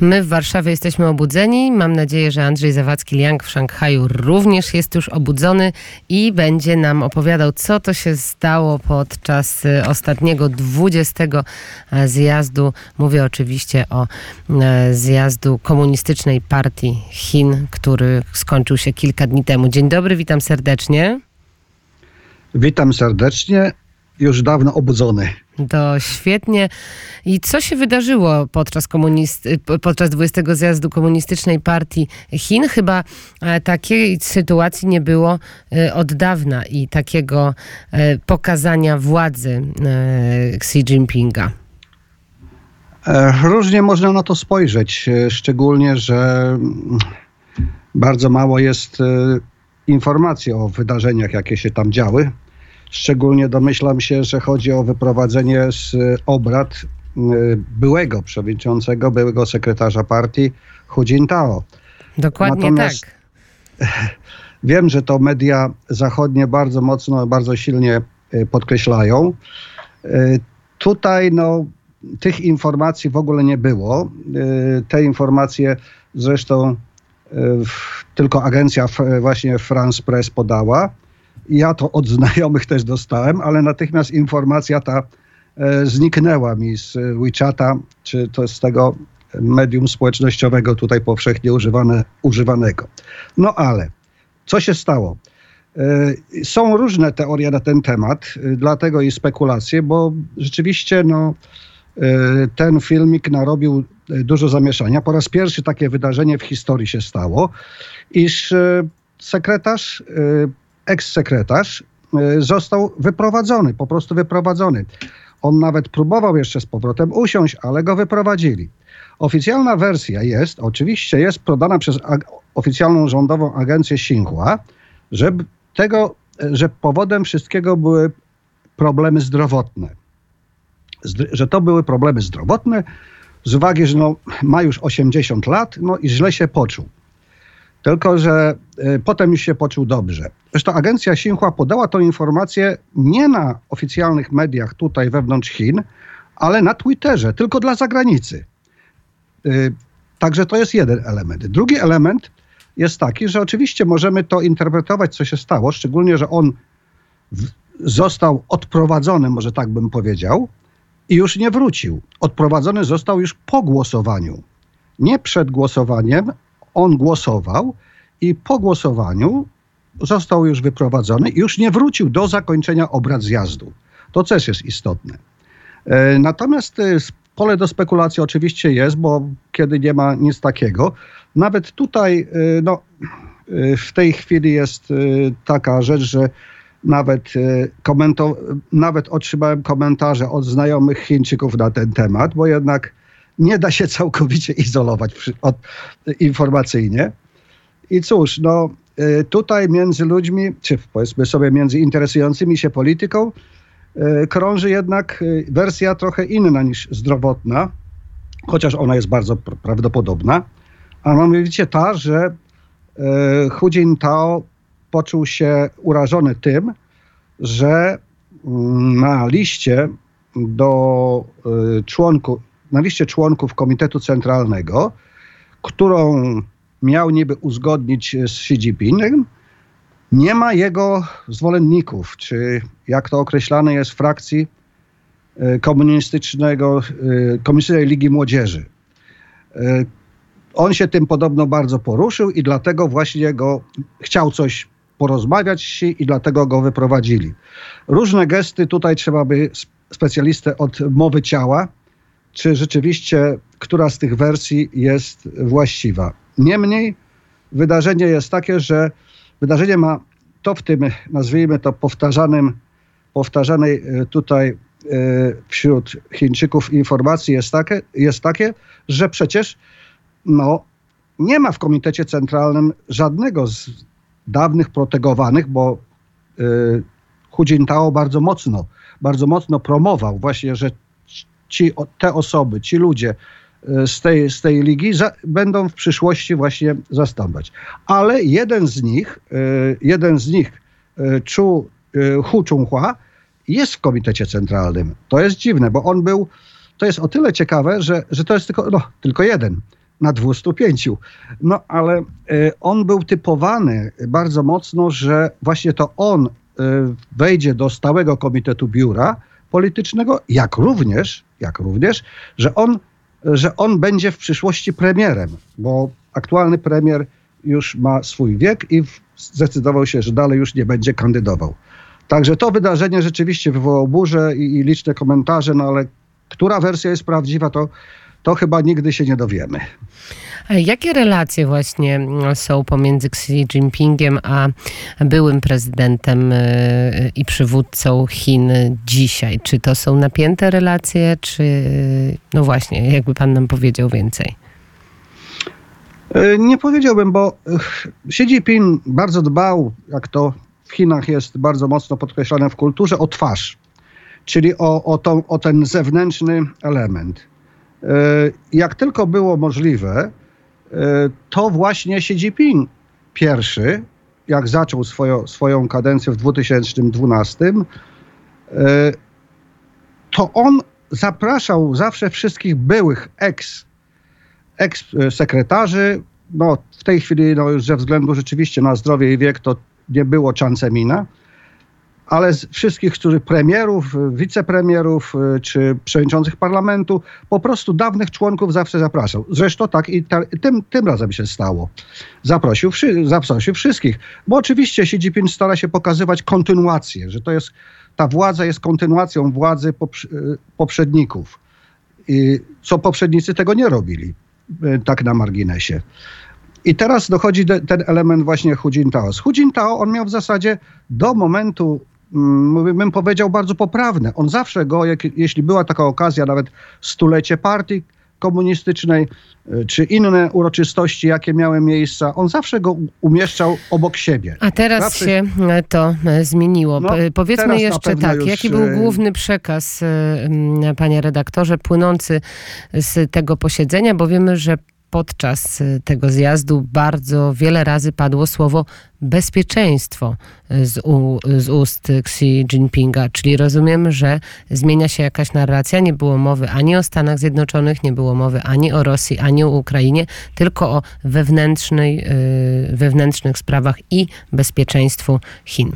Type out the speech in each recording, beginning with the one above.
My w Warszawie jesteśmy obudzeni. Mam nadzieję, że Andrzej Zawadzki-Liang w Szanghaju również jest już obudzony i będzie nam opowiadał, co to się stało podczas y, ostatniego 20 e, zjazdu. Mówię oczywiście o e, zjazdu Komunistycznej Partii Chin, który skończył się kilka dni temu. Dzień dobry, witam serdecznie. Witam serdecznie, już dawno obudzony. To świetnie. I co się wydarzyło podczas, komunist... podczas 20 zjazdu Komunistycznej Partii Chin? Chyba e, takiej sytuacji nie było e, od dawna i takiego e, pokazania władzy Xi Jinpinga. Różnie można na to spojrzeć, szczególnie, że mm, bardzo mało jest informacji o wydarzeniach, jakie się tam działy. Szczególnie domyślam się, że chodzi o wyprowadzenie z obrad y, byłego przewodniczącego, byłego sekretarza partii Hu Jintao. Dokładnie Natomiast tak. Wiem, że to media zachodnie bardzo mocno, bardzo silnie y, podkreślają. Y, tutaj no, tych informacji w ogóle nie było. Te informacje zresztą tylko agencja właśnie France Press podała. Ja to od znajomych też dostałem, ale natychmiast informacja ta e, zniknęła mi z WeChata, czy to z tego medium społecznościowego tutaj powszechnie używane, używanego. No ale co się stało? E, są różne teorie na ten temat, e, dlatego i spekulacje, bo rzeczywiście no, ten filmik narobił dużo zamieszania. Po raz pierwszy takie wydarzenie w historii się stało, iż sekretarz eks-sekretarz e, został wyprowadzony, po prostu wyprowadzony. On nawet próbował jeszcze z powrotem usiąść, ale go wyprowadzili. Oficjalna wersja jest, oczywiście jest podana przez oficjalną rządową agencję Xinhua, że tego, że powodem wszystkiego były problemy zdrowotne. Zdr że to były problemy zdrowotne z uwagi, że no, ma już 80 lat no i źle się poczuł. Tylko, że y, potem już się poczuł dobrze. Zresztą agencja Xinhua podała tę informację nie na oficjalnych mediach tutaj wewnątrz Chin, ale na Twitterze, tylko dla zagranicy. Y, także to jest jeden element. Drugi element jest taki, że oczywiście możemy to interpretować, co się stało, szczególnie, że on został odprowadzony, może tak bym powiedział, i już nie wrócił. Odprowadzony został już po głosowaniu. Nie przed głosowaniem, on głosował i po głosowaniu został już wyprowadzony i już nie wrócił do zakończenia obrad zjazdu. To też jest istotne. E, natomiast e, pole do spekulacji oczywiście jest, bo kiedy nie ma nic takiego, nawet tutaj e, no, w tej chwili jest taka rzecz, że nawet, komento, nawet otrzymałem komentarze od znajomych Chińczyków na ten temat, bo jednak nie da się całkowicie izolować od, informacyjnie. I cóż, no y, tutaj między ludźmi, czy powiedzmy sobie między interesującymi się polityką, y, krąży jednak y, wersja trochę inna niż zdrowotna, chociaż ona jest bardzo prawdopodobna, a mianowicie ta, że Hu Jintao poczuł się urażony tym, że mm, na liście do członków, na liście członków Komitetu Centralnego, którą miał niby uzgodnić z Xi Jinpingem, nie ma jego zwolenników, czy jak to określane jest frakcji e, komunistycznego, e, Komunistycznej Ligi Młodzieży. E, on się tym podobno bardzo poruszył i dlatego właśnie go chciał coś porozmawiać i dlatego go wyprowadzili. Różne gesty, tutaj trzeba by specjalistę od mowy ciała, czy rzeczywiście która z tych wersji jest właściwa. Niemniej wydarzenie jest takie, że wydarzenie ma to w tym, nazwijmy to powtarzanym, powtarzanej e, tutaj e, wśród Chińczyków informacji jest takie, jest takie że przecież no, nie ma w Komitecie Centralnym żadnego z dawnych protegowanych, bo y, Hu Jintao bardzo mocno, bardzo mocno promował właśnie, że ci, te osoby, ci ludzie e, z tej, z tej ligi za, będą w przyszłości właśnie zastąpiać. Ale jeden z nich, e, jeden z nich, e, Chu, Hu jest w komitecie centralnym. To jest dziwne, bo on był, to jest o tyle ciekawe, że, że to jest tylko, no, tylko jeden. na 205. No ale on był typowany bardzo mocno, że właśnie to on wejdzie do stałego komitetu biura politycznego, jak również, jak również, że on, że on będzie w przyszłości premierem, bo aktualny premier już ma swój wiek i zdecydował się, że dalej już nie będzie kandydował. Także to wydarzenie rzeczywiście wywołało burzę i, i liczne komentarze, no ale która wersja jest prawdziwa, to, to chyba nigdy się nie dowiemy. Jakie relacje właśnie są pomiędzy Xi Jinpingiem a byłym prezydentem e, i przywódcą Chin dzisiaj? Czy to są napięte relacje, czy no właśnie, jakby pan nam powiedział więcej? Nie powiedziałbym, bo Xi Jinping bardzo dbał, jak to w Chinach jest bardzo mocno podkreślane w kulturze, o twarz, czyli o, o, to, o ten zewnętrzny element. E, jak tylko było możliwe, to właśnie Xi Jinping pierwszy, jak zaczął swoją, swoją kadencję w 2012, to on zapraszał zawsze wszystkich byłych eks-sekretarzy. No, w tej chwili no, już ze względu rzeczywiście na zdrowie i wiek to nie było Czancemina, ale z wszystkich, którzy premierów, wicepremierów y, czy przewodniczących parlamentu, po prostu dawnych członków zawsze zapraszał. Zresztą tak i ta, tym, tym razem się stało. Zaprosił, zaprosił wszystkich, bo oczywiście Xi Jinping stara się pokazywać kontynuację, że to jest, ta władza jest kontynuacją władzy y, poprzedników. I co poprzednicy tego nie robili. E, tak na marginesie. I teraz dochodzi ten element właśnie Hu Jintao. Z Hu Jintao on miał w zasadzie do momentu, bym powiedział, bardzo poprawne. On zawsze go, jak, jeśli była taka okazja, nawet stulecie partii komunistycznej, e, czy inne uroczystości, jakie miały miejsca, on zawsze go umieszczał obok siebie. A teraz zawsze... się e, to zmieniło. No, Powiedzmy jeszcze tak, już... jaki był główny przekaz, panie redaktorze, płynący z tego posiedzenia, bo wiemy, że podczas y, tego zjazdu bardzo wiele razy padło słowo bezpieczeństwo z, u, z ust Xi Jinpinga, czyli rozumiem, że zmienia się jakaś narracja. Nie było mowy ani o Stanach Zjednoczonych, nie było mowy ani o Rosji, ani o Ukrainie, tylko o wewnętrznej, y, wewnętrznych sprawach i bezpieczeństwu Chin.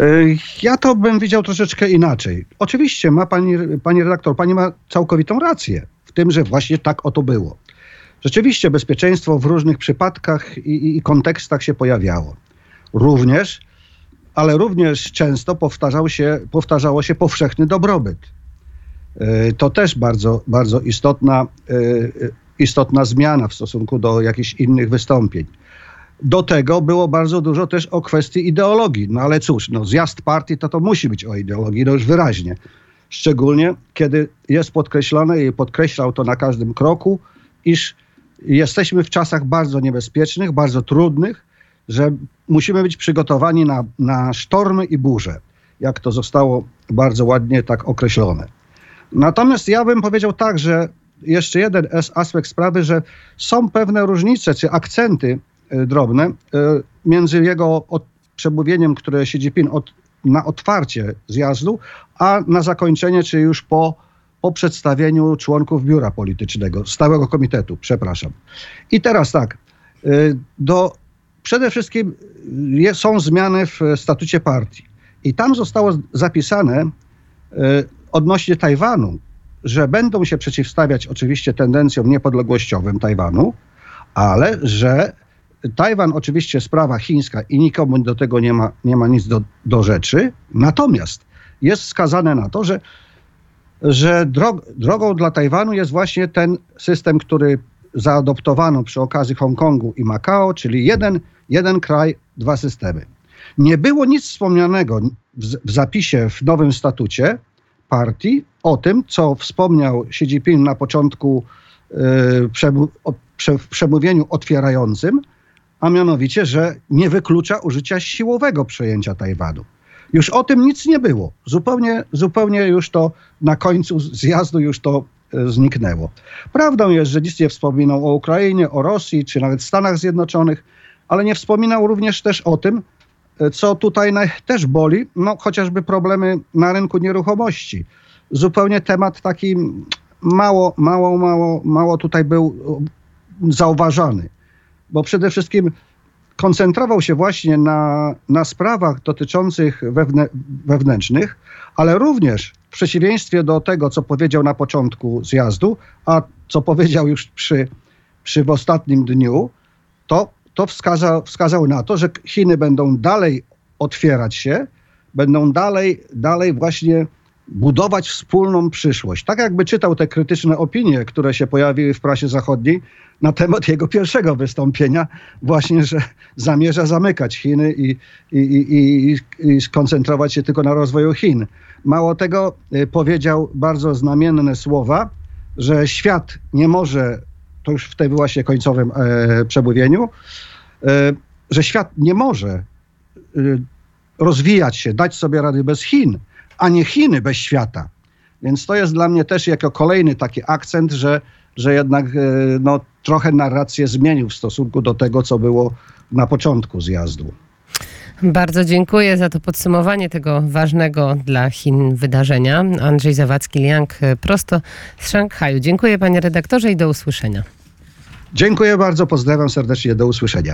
Y, ja to bym widział troszeczkę inaczej. Oczywiście ma pani, pani redaktor, pani ma całkowitą rację w tym, że właśnie tak oto było. Rzeczywiście bezpieczeństwo w różnych przypadkach i, i kontekstach się pojawiało. Również, ale również często powtarzał się, powtarzało się powszechny dobrobyt. E, to też bardzo, bardzo istotna, e, istotna zmiana w stosunku do jakichś innych wystąpień. Do tego było bardzo dużo też o kwestii ideologii. No ale cóż, no zjazd partii to to musi być o ideologii, no już wyraźnie. Szczególnie kiedy jest podkreślone i podkreślał to na każdym kroku, iż jesteśmy w czasach bardzo niebezpiecznych, bardzo trudnych, że musimy być przygotowani na, na sztormy i burze, jak to zostało bardzo ładnie tak określone. Natomiast ja bym powiedział tak, że jeszcze jeden aspekt sprawy, że są pewne różnice czy akcenty e, drobne e, między jego przemówieniem, które Xi Jinping od, na otwarcie zjazdu, a na zakończenie, czy już po po przedstawieniu członków biura politycznego, stałego komitetu, przepraszam. I teraz tak, y, do, przede wszystkim są zmiany w statucie partii. I tam zostało zapisane y, odnośnie Tajwanu, że będą się przeciwstawiać oczywiście tendencjom niepodległościowym Tajwanu, ale że Tajwan oczywiście sprawa chińska i nikomu do tego nie ma, nie ma nic do, do rzeczy. Natomiast jest wskazane na to, że że drog drogą dla Tajwanu jest właśnie ten system, który zaadoptowano przy okazji Hongkongu i Makao, czyli jeden, jeden kraj, dwa systemy. Nie było nic wspomnianego w, zapisie w nowym statucie partii o tym, co wspomniał Xi Jinping na początku yy, w przemówieniu otwierającym, a mianowicie, że nie wyklucza użycia siłowego przejęcia Tajwanu. Już o tym nic nie było. Zupełnie, zupełnie już to na końcu zjazdu już to e, zniknęło. Prawdą jest, że nic nie wspominał o Ukrainie, o Rosji, czy nawet Stanach Zjednoczonych, ale nie wspominał również też o tym, e, co tutaj też boli, no chociażby problemy na rynku nieruchomości. Zupełnie temat taki mało, mało, mało, mało tutaj był e, zauważany. Bo przede wszystkim koncentrował się właśnie na, na sprawach dotyczących wewnę, wewnętrznych, ale również w przeciwieństwie do tego, co powiedział na początku zjazdu, a co powiedział już przy, przy w ostatnim dniu, to, to wskazał, wskazał na to, że Chiny będą dalej otwierać się, będą dalej, dalej właśnie budować wspólną przyszłość. Tak jakby czytał te krytyczne opinie, które się pojawiły w prasie zachodniej na temat jego pierwszego wystąpienia, właśnie, że zamierza zamykać Chiny i, i, i, i, skoncentrować się tylko na rozwoju Chin. Mało tego, y, powiedział bardzo znamienne słowa, że świat nie może, to już w tym właśnie końcowym e, przemówieniu, e, że świat nie może y, rozwijać się, dać sobie rady bez Chin, a nie Chiny bez świata. Więc to jest dla mnie też jako kolejny taki akcent, że, że jednak e, no, trochę narrację zmienił w stosunku do tego, co było na początku zjazdu. Bardzo dziękuję za to podsumowanie tego ważnego dla Chin wydarzenia. Andrzej Zawadzki-Liang e, prosto z Szanghaju. Dziękuję panie redaktorze i do usłyszenia. Dziękuję bardzo, pozdrawiam serdecznie, do usłyszenia.